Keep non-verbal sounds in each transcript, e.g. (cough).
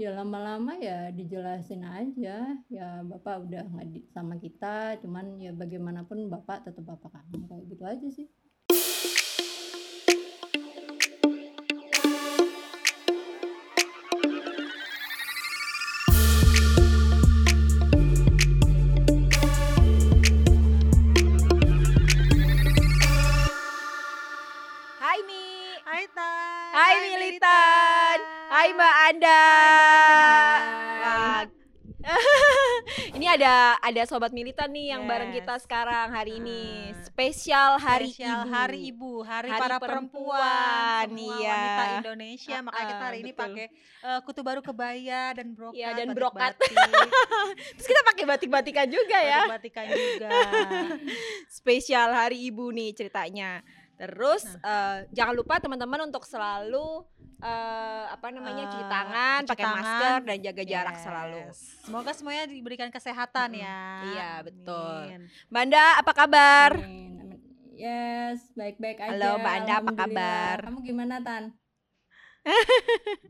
ya lama-lama ya dijelasin aja ya bapak udah nggak di- sama kita cuman ya bagaimanapun bapak tetap bapak kamu kayak gitu aja sih Hai Mi. Hai Tan. Hai Militan. Hai Mbak Anda. Ini ada ada sobat militan nih yang bareng Yes. kita sekarang hari ini. Ah. Spesial Hari Spesial Ibu. Hari Ibu, Hari, Hari para perempuan, perempuan, semua iya. wanita Indonesia. Makanya kita hari ini betul. pakai eh, kutu baru kebaya dan brokat. Iya, dan batik-batik, (laughs) Terus kita pakai batik-batikan juga ya. batik-batikan juga. (laughs) Spesial Hari Ibu nih ceritanya. Terus Nah. eh, jangan lupa teman-teman untuk selalu eh, apa namanya cuci Eh, tangan, cuci pakai tangan. masker dan jaga jarak Yes. selalu. Semoga semuanya diberikan kesehatan ya. Iya, betul. Amin. Banda, apa kabar? Amin, amin. yes baik-baik aja Halo, Mbak Anda, apa kabar? kamu gimana tan (laughs)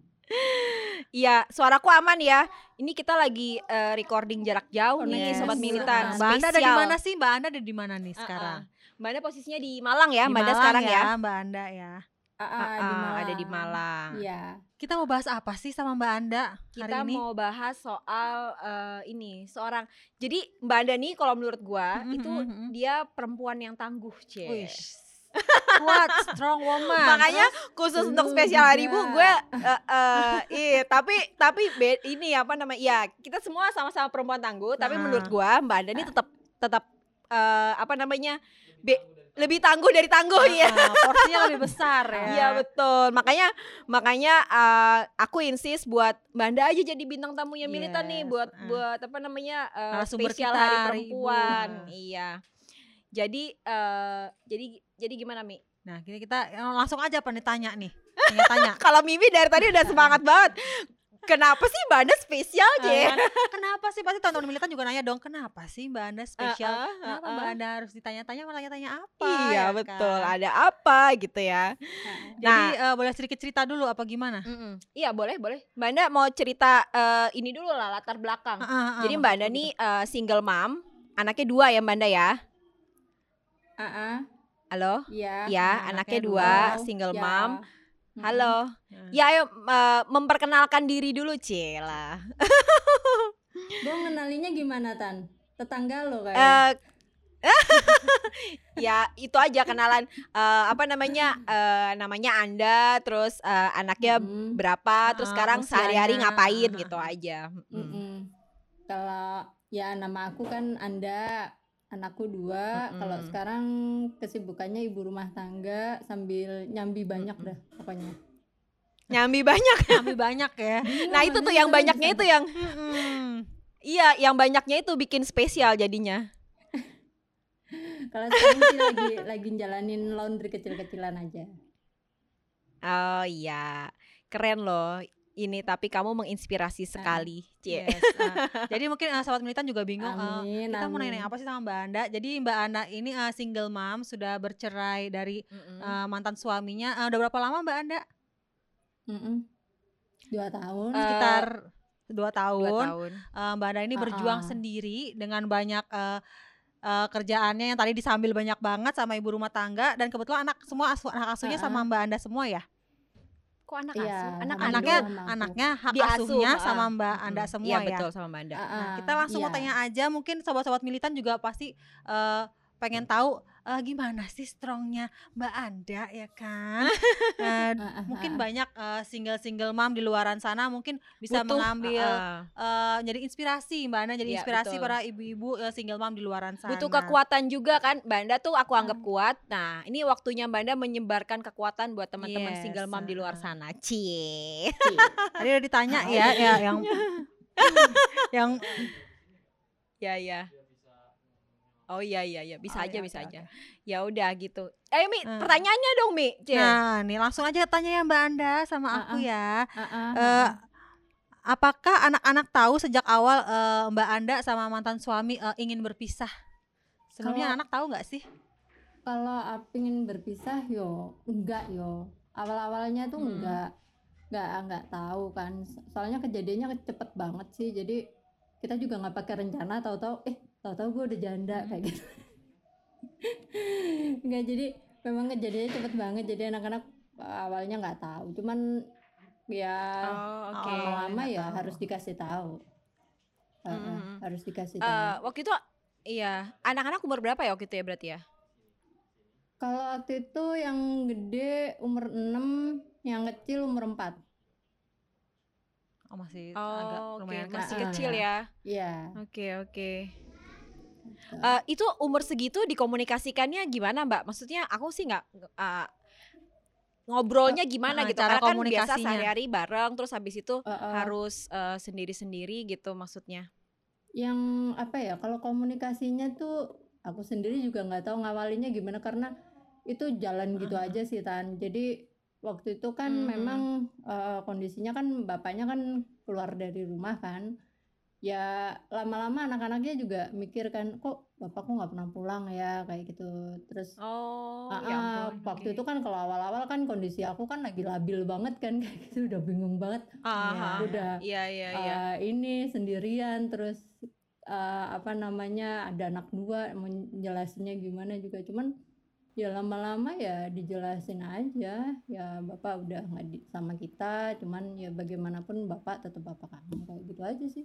Iya, suaraku aman ya. Ini kita lagi eh, recording jarak jauh nih, Yes. sobat militan. Mbak Anda ada di mana sih? Mbak Anda ada di mana nih sekarang? Mbak Anda posisinya di Malang ya, Di Mbak Anda sekarang ya. Mbak Anda ya. Ah, Ah, di ada di Malang. Iya Kita mau bahas apa sih sama Mbak Anda Kita hari ini? mau bahas soal eh, ini, seorang. Jadi Mbak Anda nih kalau menurut gua Mm-mm, itu mm-mm. dia perempuan yang tangguh, Cie. Wish. Kuat, strong woman. Makanya khusus Lu untuk spesial hari ibu gue eh eh, iya tapi tapi be- ini apa namanya ya kita semua sama-sama perempuan tangguh tapi Nah. menurut gue mbak Anda ini tetap tetap eh, apa namanya be- lebih tangguh dari tangguh ya Ah, porsinya lebih besar ya. Iya betul makanya makanya eh, aku insist buat mbak Anda aja jadi bintang tamunya militan nih buat ah. buat apa namanya Narasumber spesial kita hari perempuan Ibu. iya jadi eh, jadi jadi gimana mi Nah, kita, kita langsung aja apa nih tanya nih. Tanya-tanya. (laughs) kalau Mimi dari tadi udah semangat banget. Kenapa sih Mbak Anda spesial, Je? kan, kenapa sih pasti teman-teman militan juga nanya dong, kenapa sih Mbak Anda spesial? Uh-uh, kenapa uh-uh. Mbak Anda harus ditanya-tanya, malah tanya-tanya apa? Iya, ya betul. kan? Ada apa gitu ya. Jadi eh, boleh sedikit cerita dulu apa gimana? Mm-mm. Iya, boleh, boleh. Mbak Anda mau cerita eh, ini dulu lah latar belakang. Ah, ah, ah, Jadi Mbak Anda maksudku nih eh, single mom, anaknya dua ya Mbak Anda ya. ah ah, Halo? iya Ya, anaknya anaknya dua, Oh, single ya. mom. Halo. Ya. Ya, ayo eh, memperkenalkan diri dulu, Cela. Gue (laughs) ngenalinya gimana tan tetangga lo kayak Eh (laughs) ya itu aja kenalan eh, apa namanya eh, namanya Anda terus eh, anaknya Mm-mm. berapa terus Ah, sekarang sehari-hari usianya. ngapain gitu aja. Mm. Mm-mm. Kalau ya nama aku kan Anda, anakku dua. Kalau Mm-mm. sekarang kesibukannya ibu rumah tangga sambil nyambi banyak Mm-mm. dah pokoknya. Nyambi banyak. (laughs) Kami banyak ya. Nah, itu tuh yang banyaknya itu yang iya, yang banyaknya itu bikin spesial jadinya. (laughs) Kalau sekarang sih lagi lagi jalanin laundry kecil-kecilan aja. Oh iya. Keren loh. Ini tapi kamu menginspirasi sekali, Cie. Yes, ah. (laughs) jadi mungkin eh, sahabat militan juga bingung. eh, Amin. kita mau amin. nanya apa sih sama Mbak Anda? Jadi Mbak Anda ini eh, single mom sudah bercerai dari Mm-mm. eh, mantan suaminya. Eh, udah berapa lama Mbak Anda? Mm-mm. Dua tahun. Eh, Sekitar dua Dua tahun. tahun. Eh, Mbak Anda ini Ah, berjuang ah. sendiri dengan banyak eh, eh, kerjaannya yang tadi disambil banyak banget sama ibu rumah tangga dan kebetulan anak semua asu, anak asuhnya Ah, sama Mbak Anda semua ya. Kok anak Iya, asuh? Anak Anaknya anaknya hak Diasuh, asuhnya ah. sama Mbak Anda semua Iya ya. betul sama Mbak Anda. Ah, Nah, ah, kita langsung mau iya. tanya aja mungkin sobat-sobat militan juga pasti eh, pengen tahu eh, gimana sih strongnya Mbak Anda ya kan? (laughs) Ah, mungkin banyak eh, single-single mom di luaran sana mungkin bisa Butuh, mengambil ah. eh, jadi inspirasi Mbak Anda jadi Iya, inspirasi betul. para ibu-ibu eh, single mom di luaran sana. butuh kekuatan juga kan Mbak Anda tuh aku anggap kuat nah ini waktunya Mbak Anda menyebarkan kekuatan buat teman-teman Yes, single mom di luar sana cie Cih. Tadi udah ditanya Oh, ya, iya. ya yang (laughs) yang ya ya oh iya iya iya bisa Oh, aja iya, bisa oke, aja ya udah gitu ayo Mi Hmm. pertanyaannya dong Mi cie Nah, nih langsung aja tanya ya Mbak Anda sama Ah, aku ya. Ah, Eh, ah. apakah anak-anak tahu sejak awal eh, Mbak Anda sama mantan suami eh, ingin berpisah? Sebelumnya anak tahu nggak sih? Kalau ingin berpisah yo enggak yo. Awal-awalnya tuh Hmm. enggak. nggak nggak tahu kan soalnya kejadiannya cepet banget sih jadi kita juga nggak pakai rencana tahu-tahu eh tahu-tahu gue udah janda Hmm. kayak gitu (laughs) nggak jadi memang kejadiannya cepet banget jadi anak-anak awalnya nggak tahu cuman ya Oh, oke. lama-lama ya tahu. harus dikasih tahu Heeh, Mm-mm. harus dikasih Eh, tahu waktu itu iya, anak-anak umur berapa ya waktu itu ya berarti ya? kalau waktu itu yang gede umur 6 yang kecil umur 4 Oh masih Oh, agak oke, lumayan masih kecil. kecil ya. Iya Oke, oke. gitu. Eh, itu umur segitu dikomunikasikannya gimana, Mbak? Maksudnya aku sih nggak eh, ngobrolnya gimana eh, gitu cara karena kan biasa sehari-hari bareng terus habis itu Heeh. harus eh, sendiri-sendiri gitu maksudnya. yang apa ya kalau komunikasinya tuh aku sendiri juga nggak tahu ngawalinnya gimana karena itu jalan gitu Mhm. aja sih tan jadi waktu itu kan Mhm. memang eh, kondisinya kan bapaknya kan keluar dari rumah kan ya lama-lama anak-anaknya juga mikir kan kok bapakku nggak pernah pulang ya kayak gitu terus Oh, ah, ya ah, ampun. waktu oke. itu kan kalau awal-awal kan kondisi aku kan lagi labil banget kan (laughs) kayak gitu udah bingung banget Aha. udah Iya, iya, iya. eh, ini sendirian terus eh, apa namanya ada anak dua mau jelasinnya gimana juga cuman ya lama-lama ya dijelasin aja ya bapak udah nggak sama kita cuman ya bagaimanapun bapak tetap bapak kamu kayak gitu aja sih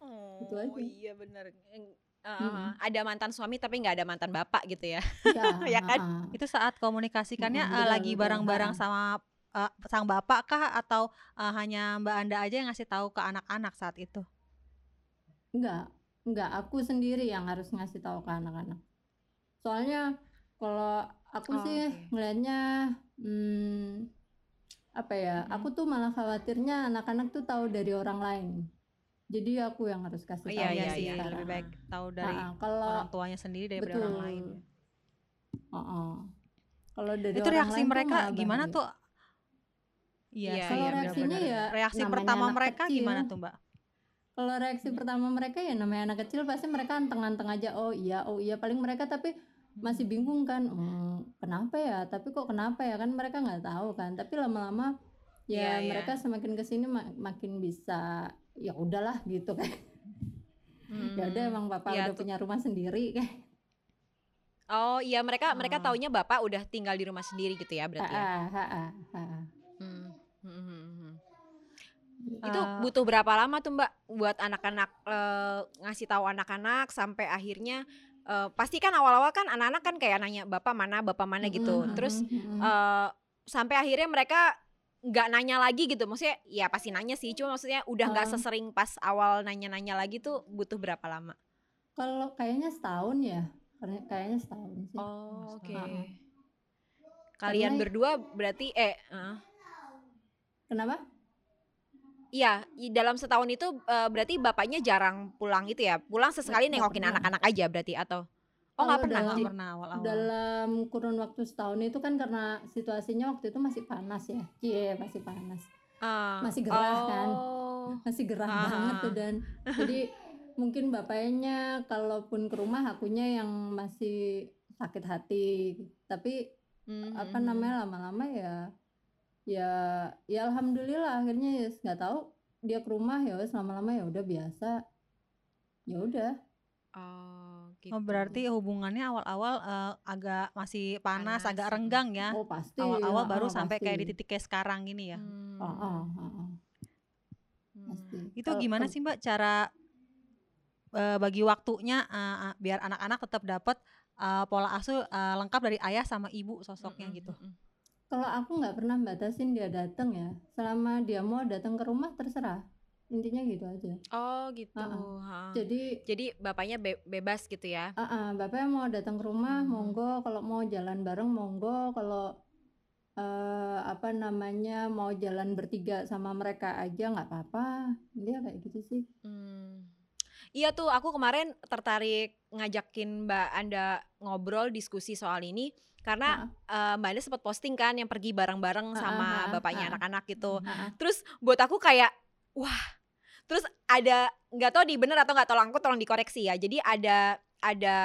Oh, Itu aja. iya benar. Eh, Mm-mm. Ada mantan suami tapi nggak ada mantan bapak gitu ya. ya, (laughs) Ya kan? ah, ah. Itu saat komunikasikannya betul, lagi bareng-bareng sama eh, sang bapak kah atau eh, hanya Mbak Anda aja yang ngasih tahu ke anak-anak saat itu? Enggak, enggak aku sendiri yang harus ngasih tahu ke anak-anak. Soalnya kalau aku Oh, sih oke. ngelihatnya hmm, apa ya? Mm-mm. Aku tuh malah khawatirnya anak-anak tuh tahu dari orang lain. Jadi aku yang harus kasih Oh, tahu iya, iya iya, sih, iya. sekarang. lebih baik tahu dari Ah, ah, kalau orang tuanya sendiri daripada betul. orang lain. Oh, Kalau dari Itu orang reaksi mereka gimana bahaya. tuh? Iya Iya, sih, Kalau ya, reaksinya benar-benar. ya reaksi pertama mereka kecil. gimana tuh Mbak? Kalau reaksi Hmm. pertama mereka ya namanya anak kecil pasti mereka anteng-anteng aja. Oh iya, oh iya. Paling mereka tapi masih bingung kan "Hmm, kenapa ya tapi kok kenapa ya kan mereka nggak tahu kan tapi lama-lama Iya, ya iya. mereka semakin ke sini ma- makin bisa ya udahlah gitu kan ya udah Hmm. emang bapak Iya, udah tuh. punya rumah sendiri kan Oh iya mereka mereka Oh. taunya bapak udah tinggal di rumah sendiri gitu ya berarti ya. Ah, ah, ah, ah, ah. Hmm. Hmm, hmm, hmm. Itu butuh berapa lama tuh Mbak buat anak-anak eh, ngasih tahu anak-anak sampai akhirnya eh, pasti kan awal-awal kan anak-anak kan kayak nanya bapak mana bapak mana gitu. Mm-mm, Terus eh, sampai akhirnya mereka nggak nanya lagi gitu. Maksudnya ya pasti nanya sih, cuma maksudnya udah nggak Ah. sesering pas awal nanya-nanya lagi tuh butuh berapa lama? kalau kayaknya setahun ya kayaknya setahun sih Oh, oke. Ah. Kalian Karena- berdua berarti eh eh, kenapa Iya, dalam setahun itu eh, berarti bapaknya jarang pulang gitu ya? Pulang sesekali nengokin anak-anak aja berarti atau? Oh nggak pernah? nggak dalam- pernah awal-awal. dalam kurun waktu setahun itu kan karena situasinya waktu itu masih panas ya iya masih panas Ah, masih gerah kan. oh. (laughs) masih gerah Ah. banget tuh dan jadi mungkin bapaknya kalaupun ke rumah akunya yang masih sakit hati tapi Mhm. apa namanya lama-lama ya ya ya alhamdulillah akhirnya ya nggak tahu dia ke rumah ya lama-lama ya udah biasa ya udah Oh, gitu. Oh, berarti hubungannya awal-awal eh, agak masih panas, Panas, agak renggang ya. oh pasti Awal-awal baru ah, sampai kayak di pasti. titik kayak sekarang gini ya. Hmm, ah, ah, ah, hmm. pasti Itu Kalau- gimana sih Mbak cara eh, bagi waktunya eh, biar anak-anak tetap dapat eh, pola asuh eh, lengkap dari ayah sama ibu sosoknya Mm-mm, gitu. mm-mm. kalau aku nggak pernah batasin dia datang ya selama dia mau datang ke rumah terserah intinya gitu aja Oh, gitu. Ah, ha. jadi Jadi bapaknya be- bebas gitu ya? ah, ah, bapaknya mau datang ke rumah Hmm. monggo kalau mau jalan bareng monggo kalau eh, apa namanya mau jalan bertiga sama mereka aja nggak apa-apa dia kayak gitu sih Hmm. Iya tuh, aku kemarin tertarik ngajakin Mbak Anda ngobrol diskusi soal ini karena eh, Mbak Anda sempat posting kan yang pergi bareng-bareng sama bapaknya anak-anak gitu. Terus buat aku kayak wah. Terus ada nggak tahu di bener atau nggak tolong aku tolong dikoreksi ya. Jadi ada ada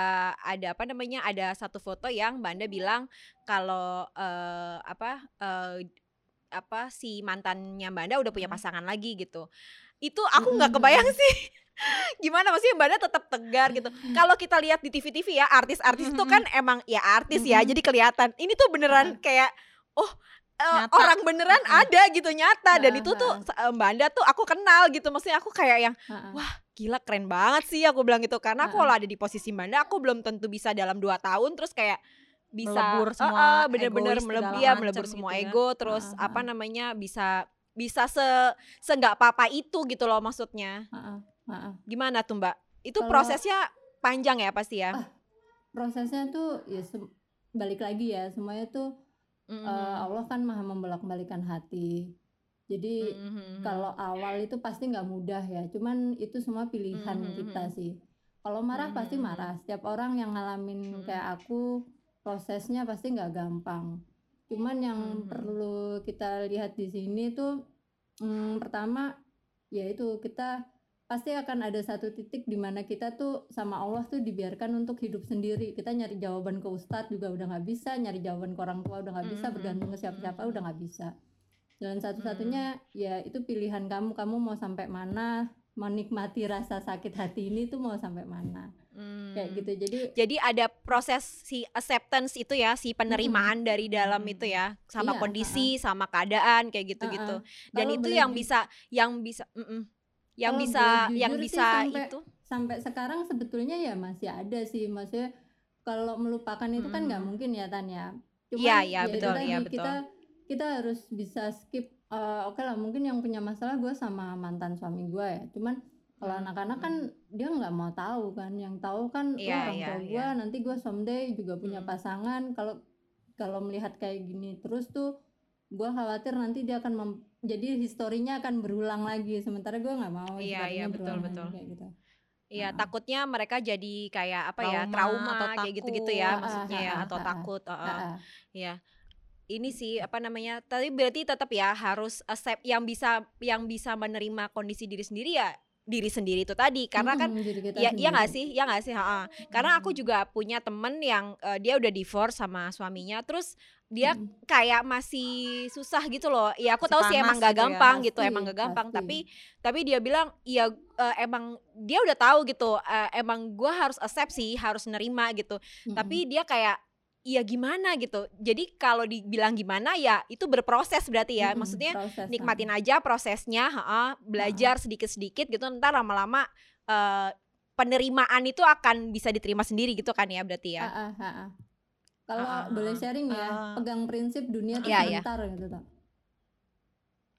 ada apa namanya ada satu foto yang Mbak Anda bilang kalau eh, apa eh, apa si mantannya Mbak Anda udah punya pasangan lagi gitu. Itu aku nggak kebayang sih. (laughs) Gimana maksudnya Mbak Anda tetap tegar gitu. Kalau kita lihat di TV-TV ya artis-artis itu kan emang ya artis ya jadi kelihatan. Ini tuh beneran kayak oh uh, orang beneran ada gitu nyata. Dan itu tuh Mbak Anda tuh aku kenal gitu. Maksudnya aku kayak yang wah gila keren banget sih aku bilang gitu. Karena aku kalau ada di posisi Mbak Anda aku belum tentu bisa dalam dua tahun terus kayak bisa melebur semua uh, bener-bener melebur ya melebur semua gitu ego. Terus uh, uh, apa namanya bisa bisa se se nggak apa-apa itu gitu loh maksudnya. Uh, uh, uh. gimana tuh mbak? Itu Kalau- prosesnya panjang ya pasti ya? Ah, prosesnya tuh ya balik lagi ya. Semuanya tuh Mm, eh, Allah kan maha membolak-balikan hati. Jadi mm, mm, mm. kalau awal itu pasti nggak mudah ya. Cuman itu semua pilihan Mhm, kita sih. Kalau marah pasti Mhm, marah setiap orang yang ngalamin Mhm. kayak aku prosesnya pasti nggak gampang. Cuman yang Mhm. perlu kita lihat di sini tuh mm, pertama yaitu kita pasti akan ada satu titik di mana kita tuh sama Allah tuh dibiarkan untuk hidup sendiri. Kita nyari jawaban ke ustadz juga udah nggak bisa nyari jawaban ke orang tua udah nggak bisa bergantung ke siapa-siapa udah nggak bisa. Jalan satu-satunya ya itu pilihan kamu kamu mau sampai mana menikmati rasa sakit hati ini tuh mau sampai mana. Kayak Hmm. gitu jadi jadi ada proses si acceptance itu ya si penerimaan dari dalam itu ya sama Iya, kondisi sama keadaan kayak gitu-gitu. Dan Kalau itu boleh yang ju- bisa yang bisa mm-mm. Yang bisa yang bisa sampai- itu sampai sekarang sebetulnya ya masih ada sih maksudnya kalau melupakan itu kan nggak Mhm. mungkin ya Tan ya cuman Iya, iya, ya betul, iya, tadi, betul. kita kita harus bisa skip eh, oke lah mungkin yang punya masalah gue sama mantan suami gue ya cuman kalau Hmm, anak-anak kan dia nggak mau tahu kan yang tahu kan "Wah, Iya, orang iya, tua iya. gue nanti gue someday juga punya Hmm. pasangan kalau kalau melihat kayak gini terus tuh gue khawatir nanti dia akan mem- jadi historinya akan berulang lagi sementara gue nggak mau Iya, historinya iya, betul, lagi betul. kayak gitu Iya, Heeh. takutnya mereka jadi kayak apa ya, Trauma trauma atau kayak gitu-gitu ya maksudnya ya atau takut, heeh. Iya. Ini sih apa namanya? Tapi berarti tetap ya harus accept yang bisa yang bisa menerima kondisi diri sendiri ya diri sendiri itu tadi karena kan diri kita ya iya nggak sendiri. sih ya nggak sih heeh. karena aku juga punya temen yang eh, dia udah divorce sama suaminya terus dia Mm-mm. kayak masih susah gitu loh ya aku tahu sih emang gak gitu ya. gampang gitu Pasti, emang gak gampang pasti. tapi tapi dia bilang ya eh, emang dia udah tahu gitu eh, emang gua harus accept sih harus nerima gitu Mm-mm. tapi dia kayak iya gimana gitu jadi kalau dibilang gimana ya itu berproses berarti ya maksudnya proses, nikmatin ah. aja prosesnya heeh, belajar sedikit-sedikit gitu ntar lama-lama eh, penerimaan itu akan bisa diterima sendiri gitu kan ya berarti ya. Kalau boleh sharing ya, pegang prinsip dunia tuh Iya, iya. sebentar gitu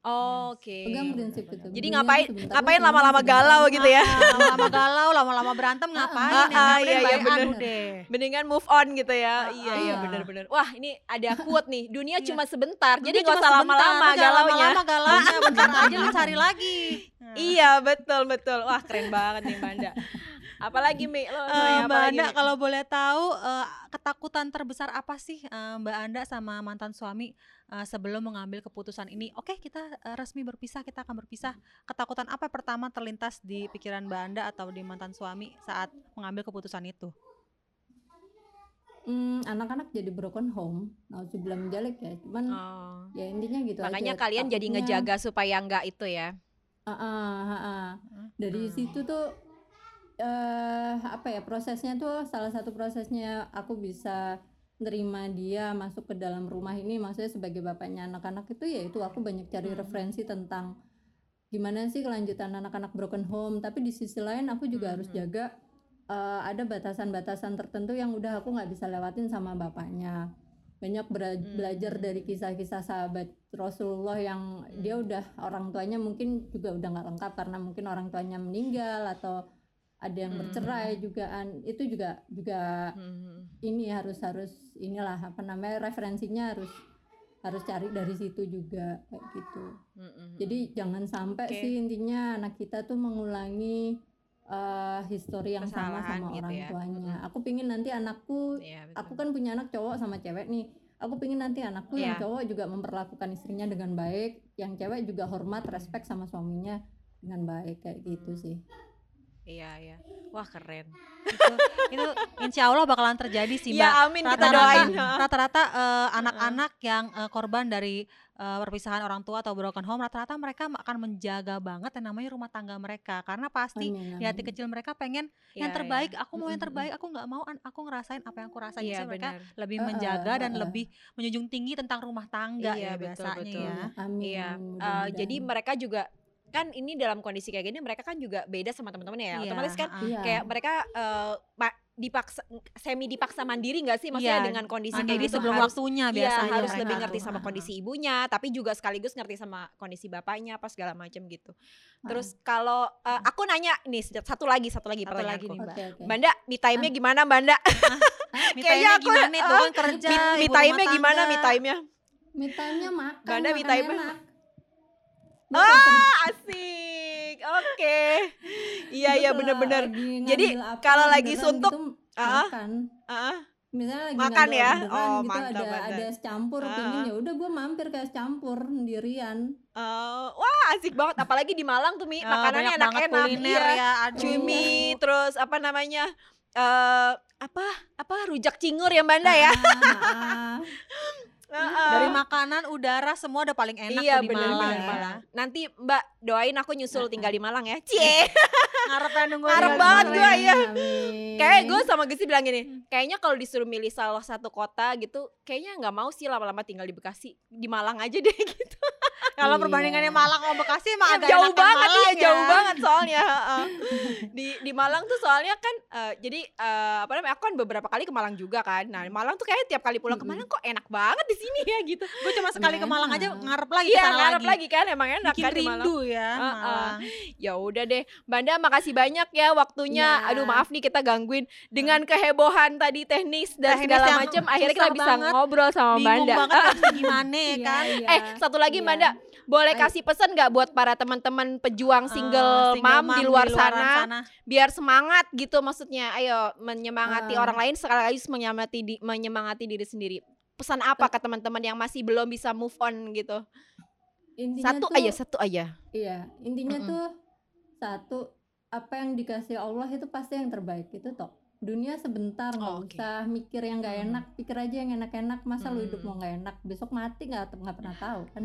tak. oke Pegang prinsip itu. Jadi ngapain- sebentar, ngapain lama-lama galau gitu ya Ah, lama-lama galau, lama-lama berantem ngapain? Ah, ya? ah, Mending iya, iya, bener. deh. mendingan move on gitu ya Ah, iya iya ah. bener-bener wah ini ada quote nih dunia Iya. cuma sebentar jadi nggak usah lama-lama galaunya Lama-lama galaunya, bentar aja lu cari lagi. (laughs) Iya betul betul wah keren banget nih Banda apalagi Mi lo Noy, Mbak Anda Mi? kalau boleh tahu eh, ketakutan terbesar apa sih eh, Mbak Anda sama mantan suami eh, sebelum mengambil keputusan ini? Oke, kita eh, resmi berpisah, kita akan berpisah. Ketakutan apa pertama terlintas di pikiran Mbak Anda atau di mantan suami saat mengambil keputusan itu? Hmm, anak-anak jadi broken home. Nah, sebelum jelek ya, cuman Oh. ya intinya gitu makanya aja. kalian jadi ngejaga supaya nggak itu ya ah, ah, ah. Hmm. Dari situ tuh eh apa ya prosesnya tuh salah satu prosesnya aku bisa nerima dia masuk ke dalam rumah ini maksudnya sebagai bapaknya anak-anak itu ya itu aku banyak cari Hmm. referensi tentang gimana sih kelanjutan anak-anak broken home tapi di sisi lain aku juga harus Hmm. jaga eh, ada batasan-batasan tertentu yang udah aku nggak bisa lewatin sama bapaknya banyak bera- Hmm. belajar dari kisah-kisah sahabat Rasulullah yang dia Hmm. udah orang tuanya mungkin juga udah nggak lengkap karena mungkin orang tuanya meninggal atau ada yang Hmm. bercerai jugaan itu juga juga Hmm. ini harus harus inilah apa namanya referensinya harus harus cari dari situ juga kayak gitu Hmm. jadi jangan sampai Oke. sih intinya anak kita tuh mengulangi eh, histori yang sama Kesalahan sama gitu orang ya. tuanya Mm-mm. aku pingin nanti anakku betul. aku kan punya anak cowok sama cewek nih aku pingin nanti anakku yang Iya. cowok juga memperlakukan istrinya dengan baik yang cewek juga hormat respect sama suaminya dengan baik kayak gitu Hmm. sih Iya, iya. Wah, keren. itu, itu insya Allah bakalan terjadi sih mbak Iya, amin kita Rata-rata- doain. rata-rata eh, anak-anak yang eh, korban dari eh, perpisahan orang tua atau broken home rata-rata mereka akan menjaga banget yang namanya rumah tangga mereka karena pasti Amin, di hati amin. kecil mereka pengen yang Iya, terbaik iya. aku mau yang terbaik aku nggak mau aku ngerasain apa yang aku rasain Iya, Jadi mereka lebih menjaga dan heeh. lebih menjunjung tinggi tentang rumah tangga Iya, ya betul, biasanya betul. ya Amin. Iya, amin, mudah-mudahan. jadi mereka juga kan ini dalam kondisi kayak gini mereka kan juga beda sama teman-temannya ya. Iya, Otomatis kan heeh. Iya. kayak mereka eh, ma- dipaksa semi dipaksa mandiri nggak sih maksudnya Iya, dengan kondisi mandiri kayak gitu sebelum harus waktunya Iya, biasanya harus mereka lebih tuh. ngerti sama kondisi ibunya, tapi juga sekaligus ngerti sama kondisi bapaknya apa segala macam gitu. Terus kalau eh, aku nanya nih satu lagi, satu lagi Satu pertanyaanku. lagi nih, Mbak. Oke, oke. Mbanda, me time-nya gimana, Mbanda? (laughs) Me Kayaknya time-nya aku, gimana itu (laughs) kan kerja Me, me time-nya gimana me time-nya? Me time-nya makan, Banda me time-nya- enak. Ah, asik. Oke. Iya, iya bener-bener. Jadi, kalau lagi suntuk, ah, makan. Ah, Misalnya lagi Makan ya? Oh, gitu mantap, ada mantap. ada campur Ah, pingin ya udah gue mampir ke campur sendirian. eh, wah asik banget. Apalagi di Malang tuh mi, Ah, makanannya enak-enak. kuliner Iya. ya aduh. Cumi, terus apa namanya? eh apa apa rujak cingur ya Mbanda ya? Ah, ah, Heeh. dari makanan udara semua udah paling enak iya tuh di bener, Malang bener. Malang. Nanti Mbak doain aku nyusul tinggal di Malang ya. Cie. (laughs) ngarepnya nunggu Ngarep banget gua, ya. Kayak gue sama Gesi bilang gini, kayaknya kalau disuruh milih salah satu kota gitu, kayaknya nggak mau sih lama-lama tinggal di Bekasi, di Malang aja deh (laughs) gitu. Kalau Iya. perbandingannya Malang sama Bekasi Ya, agak jauh banget Malang iya, ya. jauh banget soalnya. di di Malang tuh soalnya kan eh, jadi eh, apa namanya? Aku kan beberapa kali ke Malang juga kan. Nah, Malang tuh kayak tiap kali pulang ke. Malang kok enak banget di sini ya gitu. Gue cuma sekali ke Malang aja ngarep lagi Iya, ke sana ngarep lagi. lagi kan emang enak Bikin kan di Malang. rindu ya Heeh. Malang. Ya udah deh, Banda makasih banyak ya waktunya. Ya. Aduh maaf nih kita gangguin dengan kehebohan tadi teknis dan Teknis segala macam. Akhirnya kita bisa banget. ngobrol sama Bingung Banda. banget gimana (laughs) ya Iya, kan. iya, Eh satu lagi iya. Boleh kasih pesan nggak buat para teman-teman pejuang Eh, single, single mom, di luar luaran sana, biar semangat gitu maksudnya. Ayo menyemangati Eh. orang lain sekaligus menyemangati di, menyemangati diri sendiri. Pesan apa ke teman-teman yang masih belum bisa move on gitu? Intinya Satu tuh- aja, satu aja. Iya, intinya Mm-mm. tuh satu apa yang dikasih Allah itu pasti yang terbaik itu toh. Dunia sebentar nggak Oh, oke. usah mikir yang nggak Mm. enak, pikir aja yang enak-enak. Masa lu hidup Mm. mau nggak enak, besok mati nggak nggak pernah tahu kan?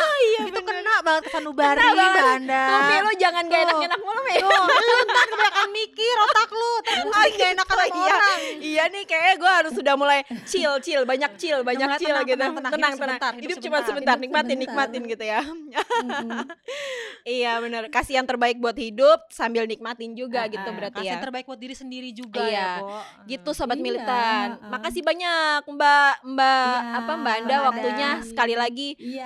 Iya itu kena banget sanubari Kena banget. Banda. Mi, lu jangan gak enak-enak mulu, Mi. Tuh, lu ntar kebanyakan mikir otak lu, terus (laughs) pusing gak enakan sama iya. orang. Iya nih kayaknya gue harus sudah mulai chill chill banyak chill banyak mulai chill tenang, gitu tenang, tenang. tenang Hidup tenang sebentar, hidup, hidup cuma sebentar. nikmatin nikmatin gitu ya (laughs) iya benar kasih yang terbaik buat hidup sambil nikmatin juga Ah, gitu ah, berarti Kasih ya yang terbaik buat diri sendiri juga Iya. ya, gitu sobat Iya, militan ah. makasih banyak mbak mbak Iya, apa mbak Anda waktunya sekali lagi Iya.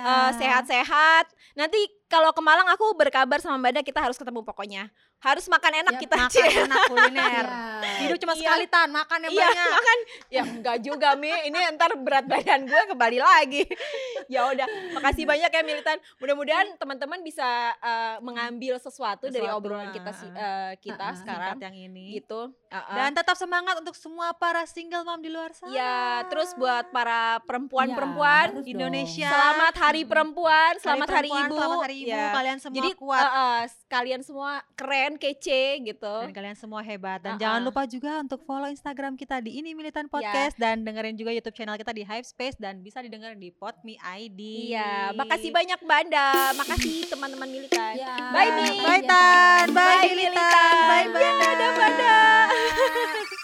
Eh, sehat-sehat nanti kalau ke Malang aku berkabar sama mbak Anda kita harus ketemu pokoknya harus makan enak Yap, kita Makan Cie. enak kuliner. (laughs) Iya. Hidup cuma Iya. sekali tan, makan yang Iya, banyak. makan. Ya enggak juga Mi, ini ntar berat badan gue kembali lagi. (laughs) ya udah, makasih banyak ya Militan. Mudah-mudahan teman-teman bisa eh, mengambil sesuatu, dari Sesuatu, obrolan kita eh, kita Ah, ah. sekarang yang ini. gitu. Ah, ah. Dan tetap semangat untuk semua para single mom di luar sana. ya, terus buat para Iya, perempuan-perempuan harus Indonesia. Selamat Hari Perempuan, selamat Hari, perempuan, Ibu. Selamat hari iya. kalian semua Jadi, kuat. Uh, uh, kalian semua keren, kece gitu. Dan kalian semua hebat. Dan uh -uh. jangan lupa juga untuk follow Instagram kita di ini Militan iya. Podcast yeah. dan dengerin juga YouTube channel kita di Hive Space dan bisa didengar di Podme ID. Iya, makasih banyak Banda. Makasih teman-teman Militan. Yeah. Bye Mi. Bye Tan. Bye, Bye Militan. Bye Banda. Iya, yeah, Banda. (laughs)